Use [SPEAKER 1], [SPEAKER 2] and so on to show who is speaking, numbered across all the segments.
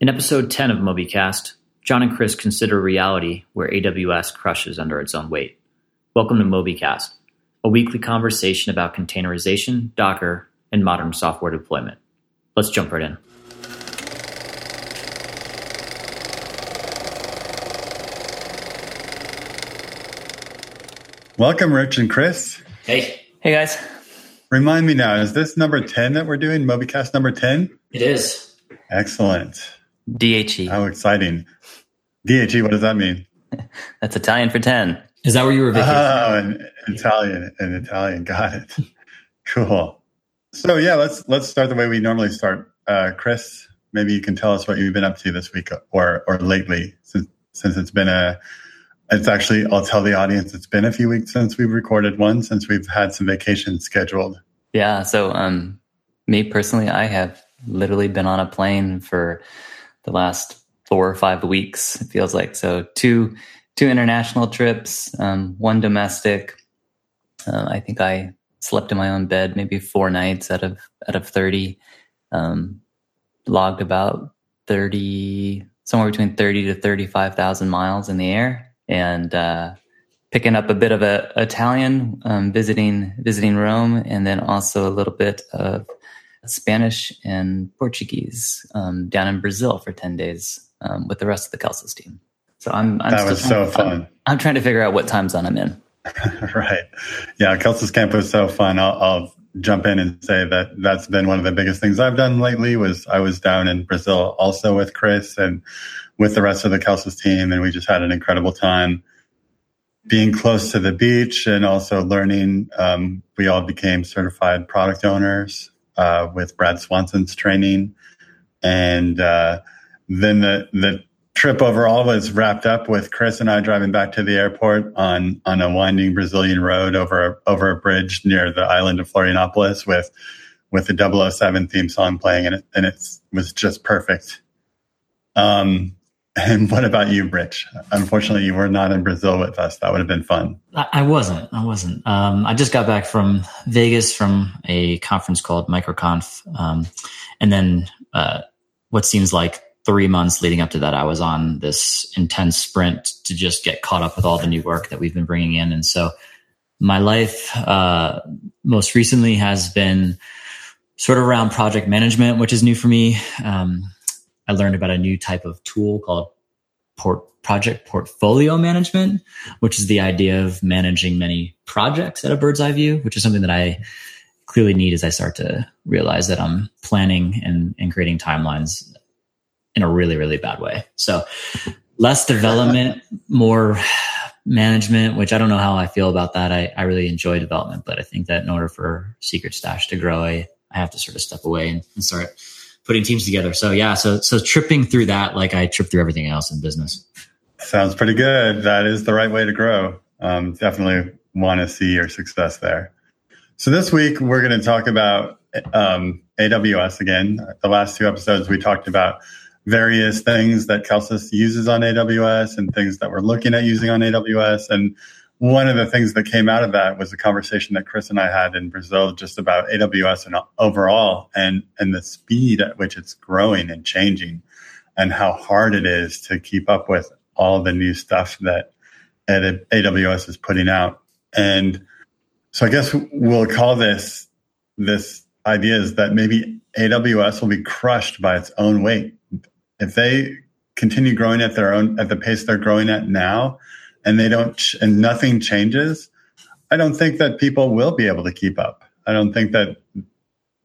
[SPEAKER 1] In episode 10 of Mobycast, Jon and Chris consider reality where AWS crushes under its own weight. Welcome to Mobycast, a weekly conversation about containerization, Docker, and modern software deployment. Let's jump right in.
[SPEAKER 2] Welcome, Rich and Chris.
[SPEAKER 1] Hey.
[SPEAKER 3] Hey, guys.
[SPEAKER 2] Remind me now, is this number 10 that we're doing? Mobycast number 10?
[SPEAKER 1] It is.
[SPEAKER 2] Excellent.
[SPEAKER 3] DHE.
[SPEAKER 2] How exciting. DHE, what does that mean?
[SPEAKER 3] That's Italian for 10.
[SPEAKER 1] Is that where you were vacationing?
[SPEAKER 2] Oh, in Italian, in Italian. Got it. cool. So yeah, let's let's start the way we normally start. Uh, Chris, maybe you can tell us what you've been up to this week or or lately, since since it's been a. It's actually, I'll tell the audience, it's been a few weeks since we've recorded one, since we've had some vacations scheduled.
[SPEAKER 3] Yeah. So, um, me personally, I have literally been on a plane for the last four or five weeks. It feels like so two two international trips, um, one domestic. Uh, I think I slept in my own bed maybe four nights out of out of thirty. Um, logged about thirty, somewhere between thirty to thirty five thousand miles in the air, and uh, picking up a bit of a Italian, um, visiting visiting Rome, and then also a little bit of Spanish and Portuguese um, down in Brazil for 10 days um, with the rest of the Kelsus team. So I'm, I'm
[SPEAKER 2] that was so fun.
[SPEAKER 3] I'm, I'm, trying to figure out what time zone I'm in.
[SPEAKER 2] right. Yeah. Kelsus camp was so fun. I'll, I'll, jump in and say that that's been one of the biggest things I've done lately was I was down in Brazil also with Chris and with the rest of the Kelsus team. And we just had an incredible time being close to the beach and also learning. Um, we all became certified product owners uh, with Brad Swanson's training, and uh, then the the trip overall was wrapped up with Chris and I driving back to the airport on on a winding Brazilian road over over a bridge near the island of Florianopolis with with the 007 theme song playing and it and it was just perfect. Um, and what about you, Rich? Unfortunately, you were not in Brazil with us. That would have been fun.
[SPEAKER 1] I wasn't. I wasn't. Um, I just got back from Vegas from a conference called MicroConf, um, and then uh, what seems like three months leading up to that, I was on this intense sprint to just get caught up with all the new work that we've been bringing in. And so, my life uh, most recently has been sort of around project management, which is new for me. Um, I learned about a new type of tool called port, project portfolio management, which is the idea of managing many projects at a bird's eye view, which is something that I clearly need as I start to realize that I'm planning and, and creating timelines in a really, really bad way. So less development, more management, which I don't know how I feel about that. I, I really enjoy development, but I think that in order for Secret Stash to grow, I, I have to sort of step away and, and start putting teams together. So yeah, so so tripping through that like I trip through everything else in business.
[SPEAKER 2] Sounds pretty good. That is the right way to grow. Um, definitely want to see your success there. So this week we're going to talk about um, AWS again. The last two episodes we talked about various things that Kelsus uses on AWS and things that we're looking at using on AWS and one of the things that came out of that was a conversation that Chris and I had in Brazil just about AWS and overall and and the speed at which it's growing and changing and how hard it is to keep up with all the new stuff that AWS is putting out. And so I guess we'll call this this idea is that maybe AWS will be crushed by its own weight. If they continue growing at their own at the pace they're growing at now, and they don't and nothing changes, I don't think that people will be able to keep up. I don't think that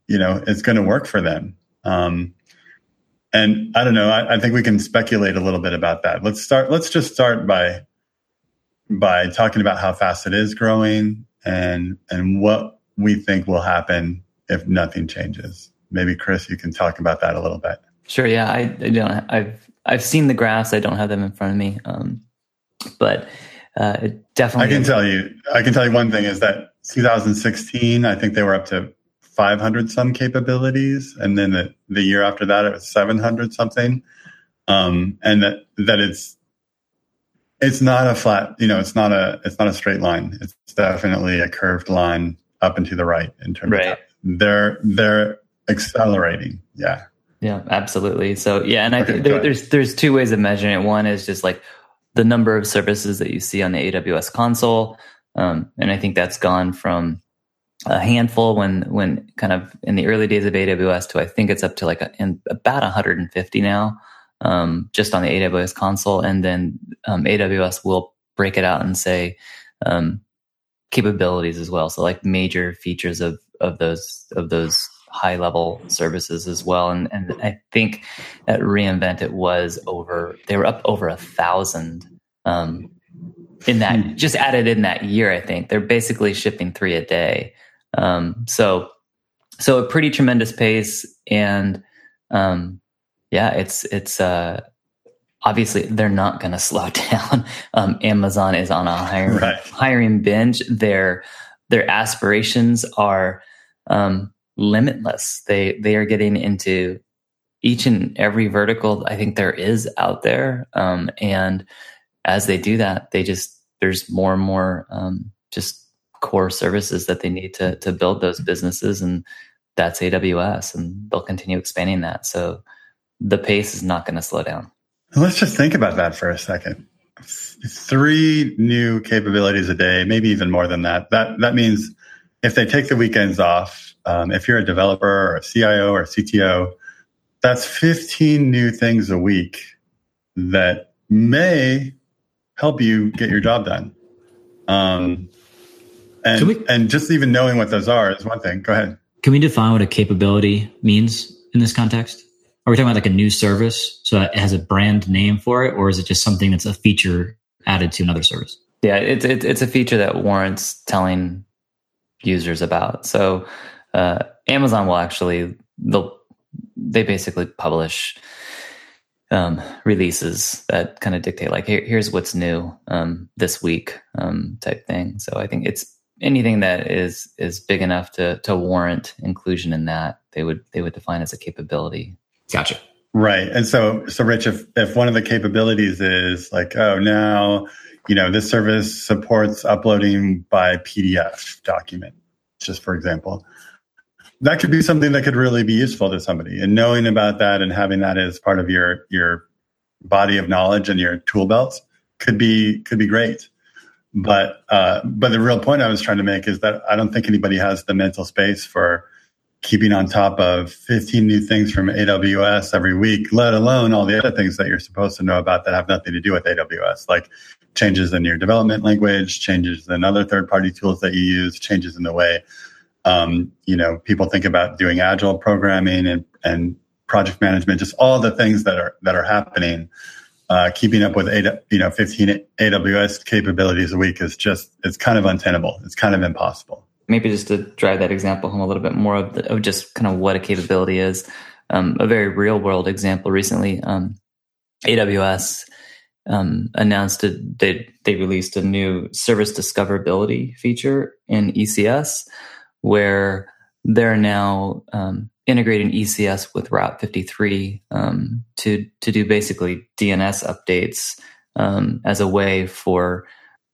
[SPEAKER 2] you know it's going to work for them. Um, and I don't know. I, I, think we can speculate a little bit about that. Let's start. Let's just start by by talking about how fast it is growing and and what we think will happen if nothing changes. Maybe Chris, you can talk about that a little bit.
[SPEAKER 3] Sure. Yeah, I, I don't. I've I've seen the graphs. I don't have them in front of me. Um, but uh, it definitely.
[SPEAKER 2] I can tell you. I can tell you one thing is that 2016, I think they were up to 500 some capabilities, and then the, the year after that, it was 700 something. Um, and that that it's it's not a flat, you know, it's not a it's not a straight line. It's definitely a curved line up and to the right in terms
[SPEAKER 3] right.
[SPEAKER 2] of that. they're they're accelerating. Yeah.
[SPEAKER 3] Yeah, absolutely. So yeah, and I think there, there's there's two ways of measuring it. One is just like the number of services that you see on the AWS console, um, and I think that's gone from a handful when when kind of in the early days of AWS to I think it's up to like a, in about 150 now, um, just on the AWS console, and then um, AWS will break it out and say um, capabilities as well. So like major features of of those of those high level services as well. And and I think at reInvent it was over they were up over a thousand um, in that hmm. just added in that year. I think they're basically shipping three a day. Um, so so a pretty tremendous pace and um, yeah, it's it's uh, obviously they're not going to slow down. Um, Amazon is on a hiring right. hiring binge. Their their aspirations are um, limitless. They they are getting into each and every vertical I think there is out there, um, and as they do that, they just there's more and more um, just core services that they need to to build those businesses, and that's AWS, and they'll continue expanding that. So the pace is not going to slow down.
[SPEAKER 2] Let's just think about that for a second. Three new capabilities a day, maybe even more than that. That that means if they take the weekends off, um, if you're a developer or a CIO or a CTO, that's 15 new things a week that may help you get your job done. Um, and, we, and just even knowing what those are is one thing. Go ahead.
[SPEAKER 1] Can we define what a capability means in this context? Are we talking about like a new service? So it has a brand name for it, or is it just something that's a feature added to another service?
[SPEAKER 3] Yeah, it's, it's a feature that warrants telling users about. So uh, Amazon will actually they'll they basically publish um, releases that kind of dictate like Here, here's what's new um, this week um, type thing. So I think it's anything that is is big enough to to warrant inclusion in that they would they would define as a capability.
[SPEAKER 1] Gotcha.
[SPEAKER 2] Right. And so so Rich, if if one of the capabilities is like, oh now, you know, this service supports uploading by PDF document, just for example that could be something that could really be useful to somebody. And knowing about that and having that as part of your your body of knowledge and your tool belts could be could be great. But uh, but the real point i was trying to make is that i don't think anybody has the mental space for keeping on top of 15 new things from aws every week let alone all the other things that you're supposed to know about that have nothing to do with aws like changes in your development language changes in other third party tools that you use changes in the way um, you know, people think about doing agile programming and, and project management, just all the things that are that are happening. Uh, keeping up with you know 15 AWS capabilities a week is just it's kind of untenable. It's kind of impossible.
[SPEAKER 3] Maybe just to drive that example home a little bit more of, the, of just kind of what a capability is. Um, a very real world example recently, um, AWS um, announced that they they released a new service discoverability feature in ECS where they're now um, integrating ECS with Route 53 um, to to do basically DNS updates um, as a way for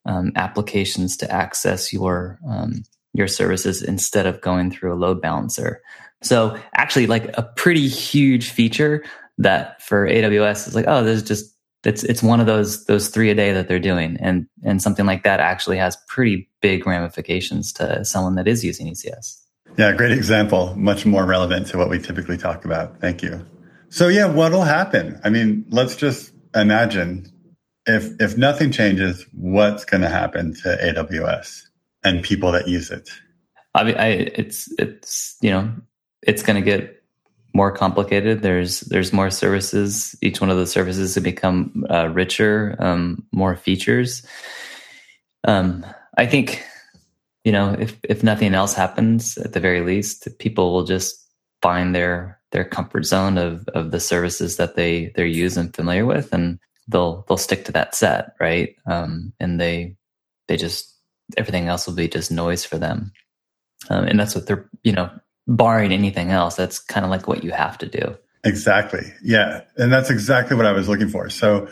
[SPEAKER 3] um, applications to access your um, your services instead of going through a load balancer. So actually, like a pretty huge feature that for AWS is like, oh, there's just it's it's one of those those three a day that they're doing, and and something like that actually has pretty big ramifications to someone that is using ECS.
[SPEAKER 2] Yeah, great example. Much more relevant to what we typically talk about. Thank you. So yeah, what'll happen? I mean, let's just imagine if if nothing changes, what's going to happen to AWS and people that use it?
[SPEAKER 3] I mean, I, it's it's you know it's going to get more complicated. There's there's more services. Each one of those services to become uh, richer, um, more features. Um, I think you know if if nothing else happens, at the very least, people will just find their their comfort zone of of the services that they they're used and familiar with, and they'll they'll stick to that set, right? Um, and they they just everything else will be just noise for them, um, and that's what they're you know barring anything else, that's kind of like what you have to do.
[SPEAKER 2] Exactly. Yeah. And that's exactly what I was looking for. So,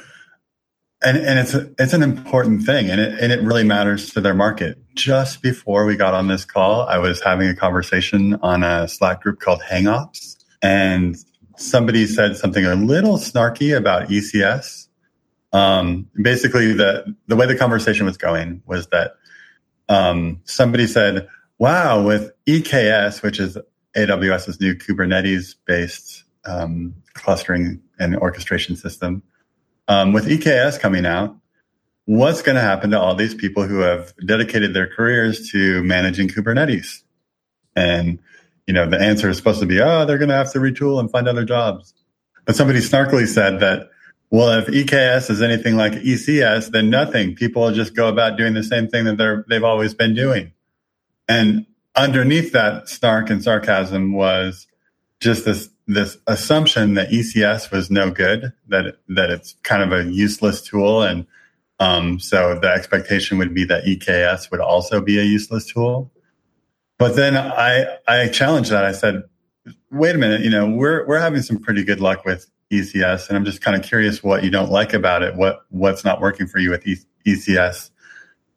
[SPEAKER 2] and, and it's, a, it's an important thing and it, and it really matters to their market. Just before we got on this call, I was having a conversation on a Slack group called HangOps and somebody said something a little snarky about ECS. Um, basically, the the way the conversation was going was that um, somebody said, "Wow, with EKS, which is AWS's new Kubernetes based um, clustering and orchestration system, um, with EKS coming out, what's going to happen to all these people who have dedicated their careers to managing Kubernetes?" And you know, the answer is supposed to be, "Oh, they're going to have to retool and find other jobs." But somebody snarkily said that well, if EKS is anything like ECS, then nothing. People will just go about doing the same thing that they're they've always been doing. And underneath that snark and sarcasm was just this this assumption that ECS was no good, that that it's kind of a useless tool, and um, so the expectation would be that EKS would also be a useless tool. But then I I challenged that. I said, wait a minute, you know, we're we're having some pretty good luck with ECS, and I'm just kind of curious what you don't like about it. What what's not working for you with ECS,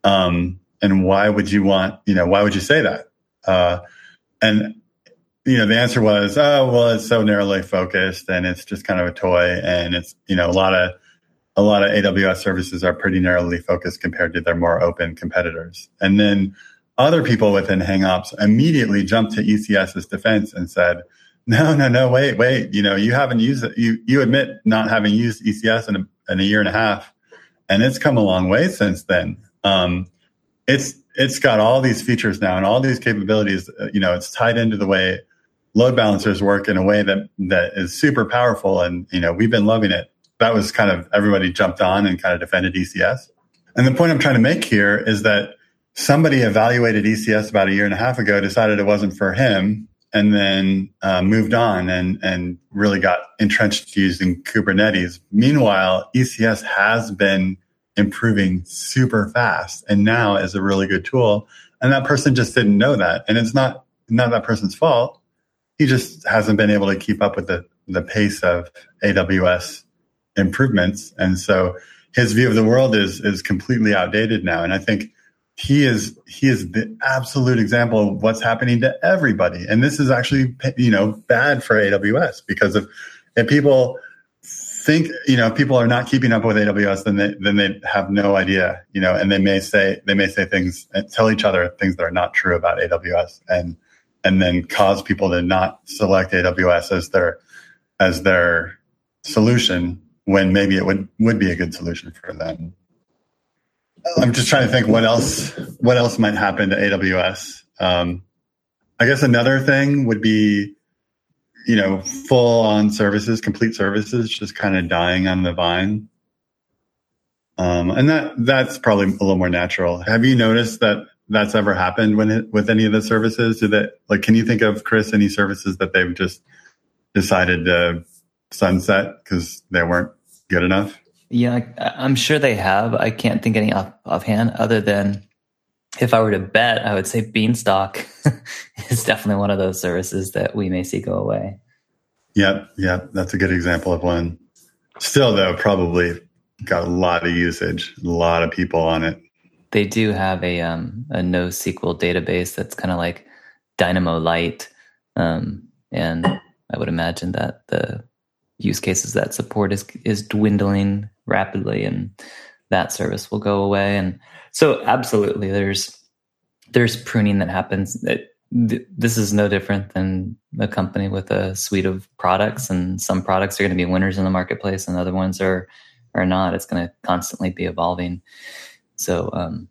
[SPEAKER 2] um, and why would you want? You know, why would you say that? Uh, and you know, the answer was, oh, well, it's so narrowly focused, and it's just kind of a toy, and it's you know, a lot of a lot of AWS services are pretty narrowly focused compared to their more open competitors. And then other people within HangOps immediately jumped to ECS's defense and said, no, no, no, wait, wait. You know, you haven't used it. You, you admit not having used ECS in a, in a year and a half and it's come a long way since then. Um, it's, it's got all these features now and all these capabilities. Uh, you know, it's tied into the way load balancers work in a way that, that is super powerful. And, you know, we've been loving it. That was kind of everybody jumped on and kind of defended ECS. And the point I'm trying to make here is that somebody evaluated ECS about a year and a half ago, decided it wasn't for him, and then uh, moved on and and really got entrenched using Kubernetes. Meanwhile, ECS has been improving super fast and now is a really good tool. And that person just didn't know that. And it's not not that person's fault. He just hasn't been able to keep up with the the pace of AWS improvements. And so his view of the world is is completely outdated now. And I think he is he is the absolute example of what's happening to everybody and this is actually you know bad for aws because if if people think you know people are not keeping up with aws then they then they have no idea you know and they may say they may say things and tell each other things that are not true about aws and and then cause people to not select aws as their as their solution when maybe it would would be a good solution for them I'm just trying to think what else what else might happen to AWS. Um, I guess another thing would be, you know, full on services, complete services, just kind of dying on the vine. Um, and that that's probably a little more natural. Have you noticed that that's ever happened when it, with any of the services? Do that like can you think of Chris any services that they've just decided to sunset because they weren't good enough?
[SPEAKER 3] Yeah, I'm sure they have. I can't think any off, offhand other than if I were to bet, I would say Beanstalk is definitely one of those services that we may see go away.
[SPEAKER 2] Yep, yep, that's a good example of one. Still, though, probably got a lot of usage, a lot of people on it.
[SPEAKER 3] They do have a um, a NoSQL database that's kind of like Dynamo Light, um, and I would imagine that the use cases that support is is dwindling rapidly and that service will go away. And so absolutely there's there's pruning that happens. It, th- this is no different than a company with a suite of products and some products are going to be winners in the marketplace and other ones are are not. It's going to constantly be evolving. So um,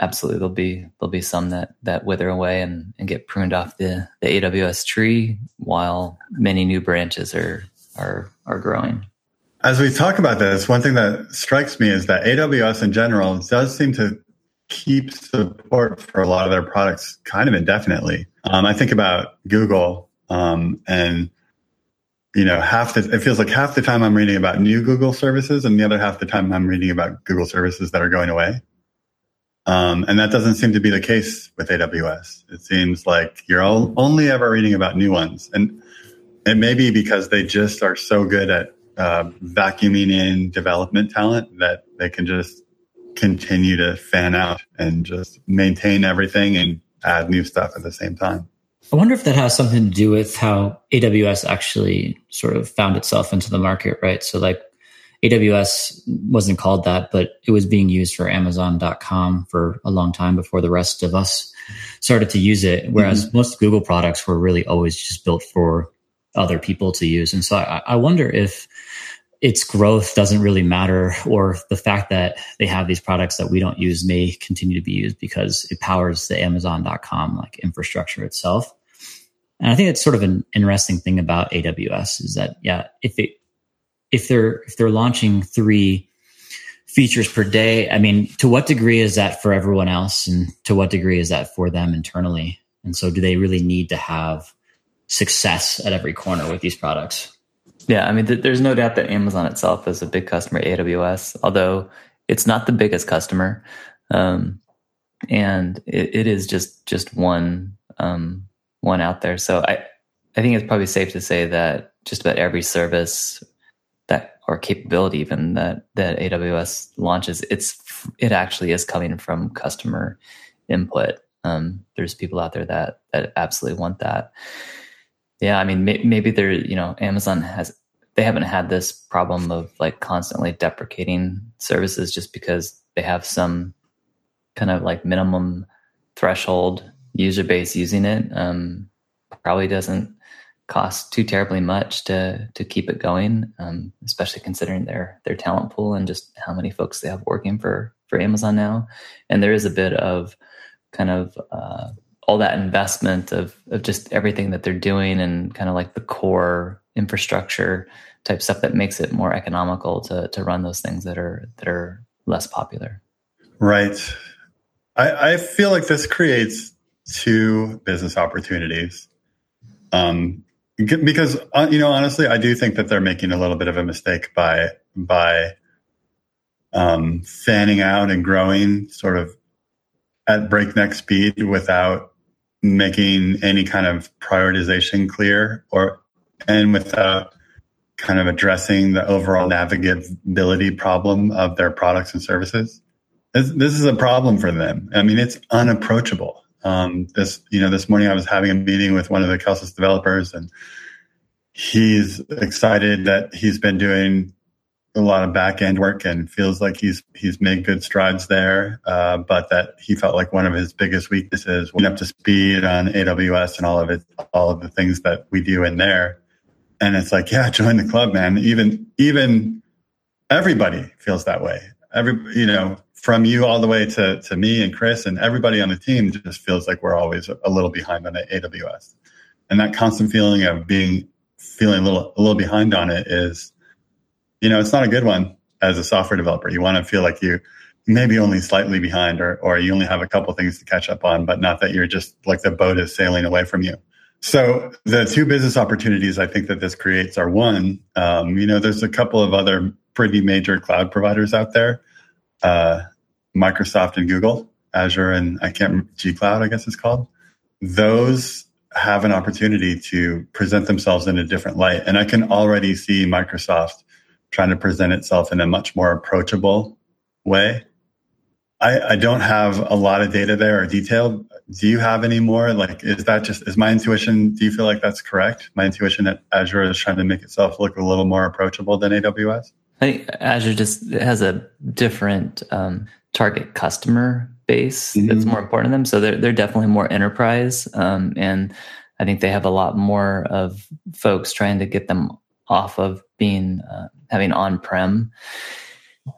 [SPEAKER 3] absolutely there'll be there'll be some that that wither away and, and get pruned off the the AWS tree while many new branches are are are growing
[SPEAKER 2] as we talk about this, one thing that strikes me is that AWS in general does seem to keep support for a lot of their products kind of indefinitely. Um, I think about Google um, and you know half the it feels like half the time I'm reading about new Google services and the other half the time I'm reading about Google services that are going away. Um, and that doesn't seem to be the case with AWS. It seems like you're all, only ever reading about new ones. And it may be because they just are so good at uh, vacuuming in development talent that they can just continue to fan out and just maintain everything and add new stuff at the same time.
[SPEAKER 1] I wonder if that has something to do with how AWS actually sort of found itself into the market, right? So like AWS wasn't called that, but it was being used for Amazon.com for a long time before the rest of us started to use it. Whereas mm-hmm. most Google products were really always just built for other people to use. And so I, I wonder if its growth doesn't really matter, or the fact that they have these products that we don't use may continue to be used because it powers the Amazon.com like infrastructure itself. And I think it's sort of an interesting thing about AWS is that yeah, if it if they're if they're launching three features per day, I mean, to what degree is that for everyone else, and to what degree is that for them internally? And so, do they really need to have success at every corner with these products?
[SPEAKER 3] Yeah, I mean, th- there's no doubt that Amazon itself is a big customer AWS, although it's not the biggest customer, um, and it, it is just just one um, one out there. So I I think it's probably safe to say that just about every service that or capability even that that AWS launches, it's it actually is coming from customer input. Um, there's people out there that that absolutely want that. Yeah, I mean, may, maybe they're, you know, Amazon has, they haven't had this problem of like constantly deprecating services just because they have some kind of like minimum threshold user base using it. Um, probably doesn't cost too terribly much to to keep it going, um, especially considering their their talent pool and just how many folks they have working for for Amazon now. And there is a bit of kind of uh, all that investment of of just everything that they're doing and kind of like the core infrastructure type stuff that makes it more economical to to run those things that are that are less popular.
[SPEAKER 2] Right. I, I feel like this creates two business opportunities. Um, because uh, you know, honestly, I do think that they're making a little bit of a mistake by by um, fanning out and growing sort of at breakneck speed without making any kind of prioritization clear or and without kind of addressing the overall navigability problem of their products and services. This, this is a problem for them. I mean, it's unapproachable. Um, this, you know, this morning I was having a meeting with one of the Kelsus developers and he's excited that he's been doing a lot of back end work and feels like he's he's made good strides there. Uh, but that he felt like one of his biggest weaknesses went up to speed on AWS and all of it, all of the things that we do in there. And it's like, yeah, join the club, man. Even even everybody feels that way. Every you know, from you all the way to to me and Chris and everybody on the team just feels like we're always a little behind on AWS. And that constant feeling of being feeling a little a little behind on it is you know, it's not a good one as a software developer. You want to feel like you maybe only slightly behind or, or you only have a couple things to catch up on, but not that you're just like the boat is sailing away from you. So the two business opportunities I think that this creates are one, um, you know, there's a couple of other pretty major cloud providers out there, uh, Microsoft and Google, Azure and I can't, G Cloud, I guess it's called. Those have an opportunity to present themselves in a different light. And I can already see Microsoft trying to present itself in a much more approachable way. I, I, don't have a lot of data there or detail. Do you have any more? Like, is that just, is my intuition, do you feel like that's correct? My intuition that Azure is trying to make itself look a little more approachable than AWS?
[SPEAKER 3] I think Azure just has a different um, target customer base mm-hmm. that's more important to them. So they're, they're definitely more enterprise. Um, and I think they have a lot more of folks trying to get them off of being uh, having on-prem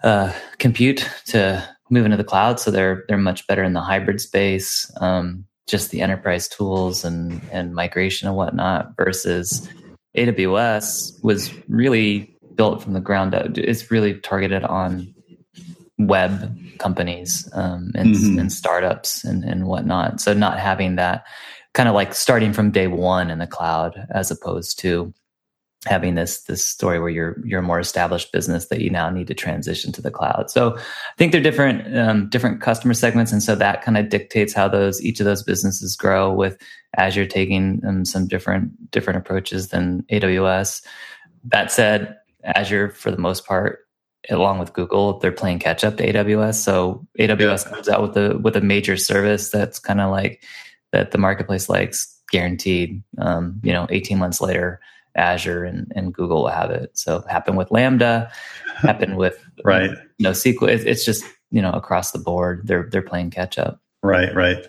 [SPEAKER 3] uh, compute to move into the cloud. So they're they're much better in the hybrid space, um, just the enterprise tools and and migration and whatnot. Versus AWS was really built from the ground up. It's really targeted on web companies um, and, mm-hmm. and startups and, and whatnot. So not having that kind of like starting from day one in the cloud as opposed to having this this story where you're you're a more established business that you now need to transition to the cloud. So I think they're different um, different customer segments, and so that kind of dictates how those each of those businesses grow. With Azure taking um, some different different approaches than AWS. That said, Azure for the most part, along with Google, they're playing catch up to AWS. So AWS comes out with a with a major service that's kind of like that the marketplace likes guaranteed. Um, you know, 18 months later, Azure and, and Google have it. So happen with Lambda, happen with
[SPEAKER 2] right.
[SPEAKER 3] You NoSQL. It, it's just you know across the board they're they're playing catch up.
[SPEAKER 2] Right, right.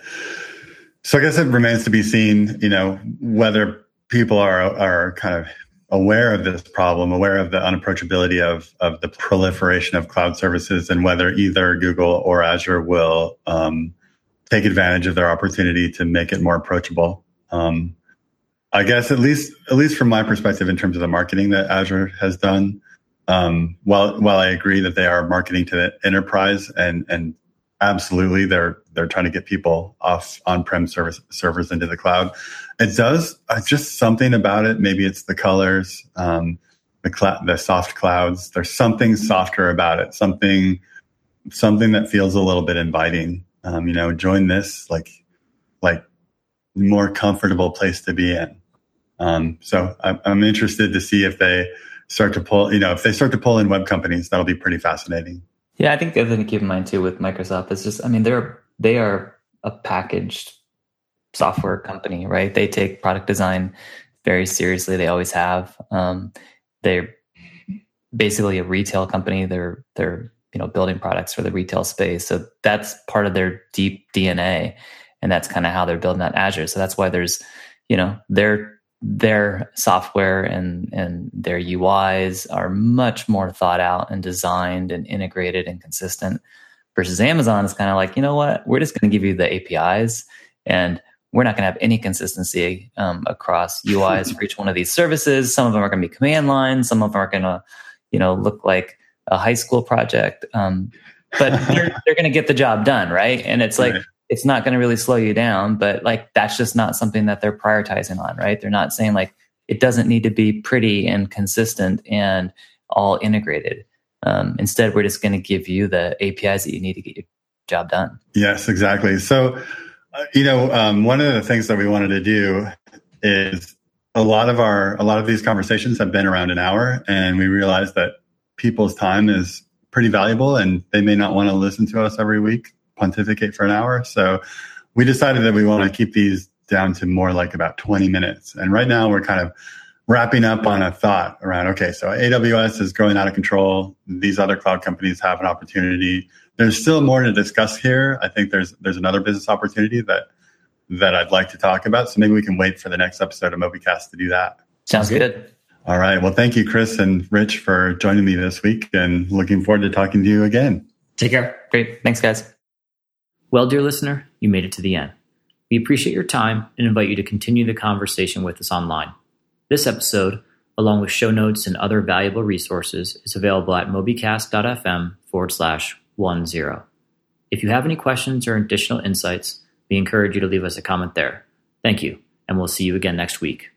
[SPEAKER 2] So I guess it remains to be seen, you know, whether people are are kind of aware of this problem, aware of the unapproachability of of the proliferation of cloud services, and whether either Google or Azure will um, take advantage of their opportunity to make it more approachable. Um, I guess at least at least from my perspective, in terms of the marketing that Azure has done, um, while while I agree that they are marketing to the enterprise and and absolutely they're they're trying to get people off on-prem service, servers into the cloud. It does uh, just something about it. Maybe it's the colors um, the cl- the soft clouds. There's something softer about it. Something something that feels a little bit inviting. Um, you know join this like like more comfortable place to be in um, so I'm, I'm interested to see if they start to pull you know if they start to pull in web companies that'll be pretty fascinating
[SPEAKER 3] yeah, I think the other thing to keep in mind too with Microsoft is just, I mean, they're they are a packaged software company, right? They take product design very seriously. They always have. Um, they're basically a retail company. They're they're you know building products for the retail space. So that's part of their deep DNA, and that's kind of how they're building out Azure. So that's why there's you know they're their software and and their UIs are much more thought out and designed and integrated and consistent versus Amazon is kind of like, you know what, we're just going to give you the APIs and we're not going to have any consistency um, across UIs for each one of these services. Some of them are going to be command lines. Some of them are going to, you know, look like a high school project. Um, but they're, they're going to get the job done, right? And it's like, right it's not going to really slow you down, but like that's just not something that they're prioritizing on, right? They're not saying like it doesn't need to be pretty and consistent and all integrated. Um, instead, we're just going to give you the APIs that you need to get your job done.
[SPEAKER 2] Yes, exactly. So, uh, you know, um, one of the things that we wanted to do is a lot of our a lot of these conversations have been around an hour, and we realized that people's time is pretty valuable, and they may not want to listen to us every week pontificate for an hour. So we decided that we want to keep these down to more like about 20 minutes. And right now we're kind of wrapping up on a thought around, okay, so AWS is growing out of control. These other cloud companies have an opportunity. There's still more to discuss here. I think there's, there's another business opportunity that, that I'd like to talk about. So maybe we can wait for the next episode of Mobycast to do that.
[SPEAKER 3] Sounds good.
[SPEAKER 2] All right. Well, thank you, Chris and Rich, for joining me this week and looking forward to talking to you again.
[SPEAKER 1] Take care.
[SPEAKER 3] Great. Thanks, guys.
[SPEAKER 1] Well, dear listener, you made it to the end. We appreciate your time and invite you to continue the conversation with us online. This episode, along with show notes and other valuable resources, is available at mobycast.fm forward slash one zero. If you have any questions or additional insights, we encourage you to leave us a comment there. Thank you, and we'll see you again next week.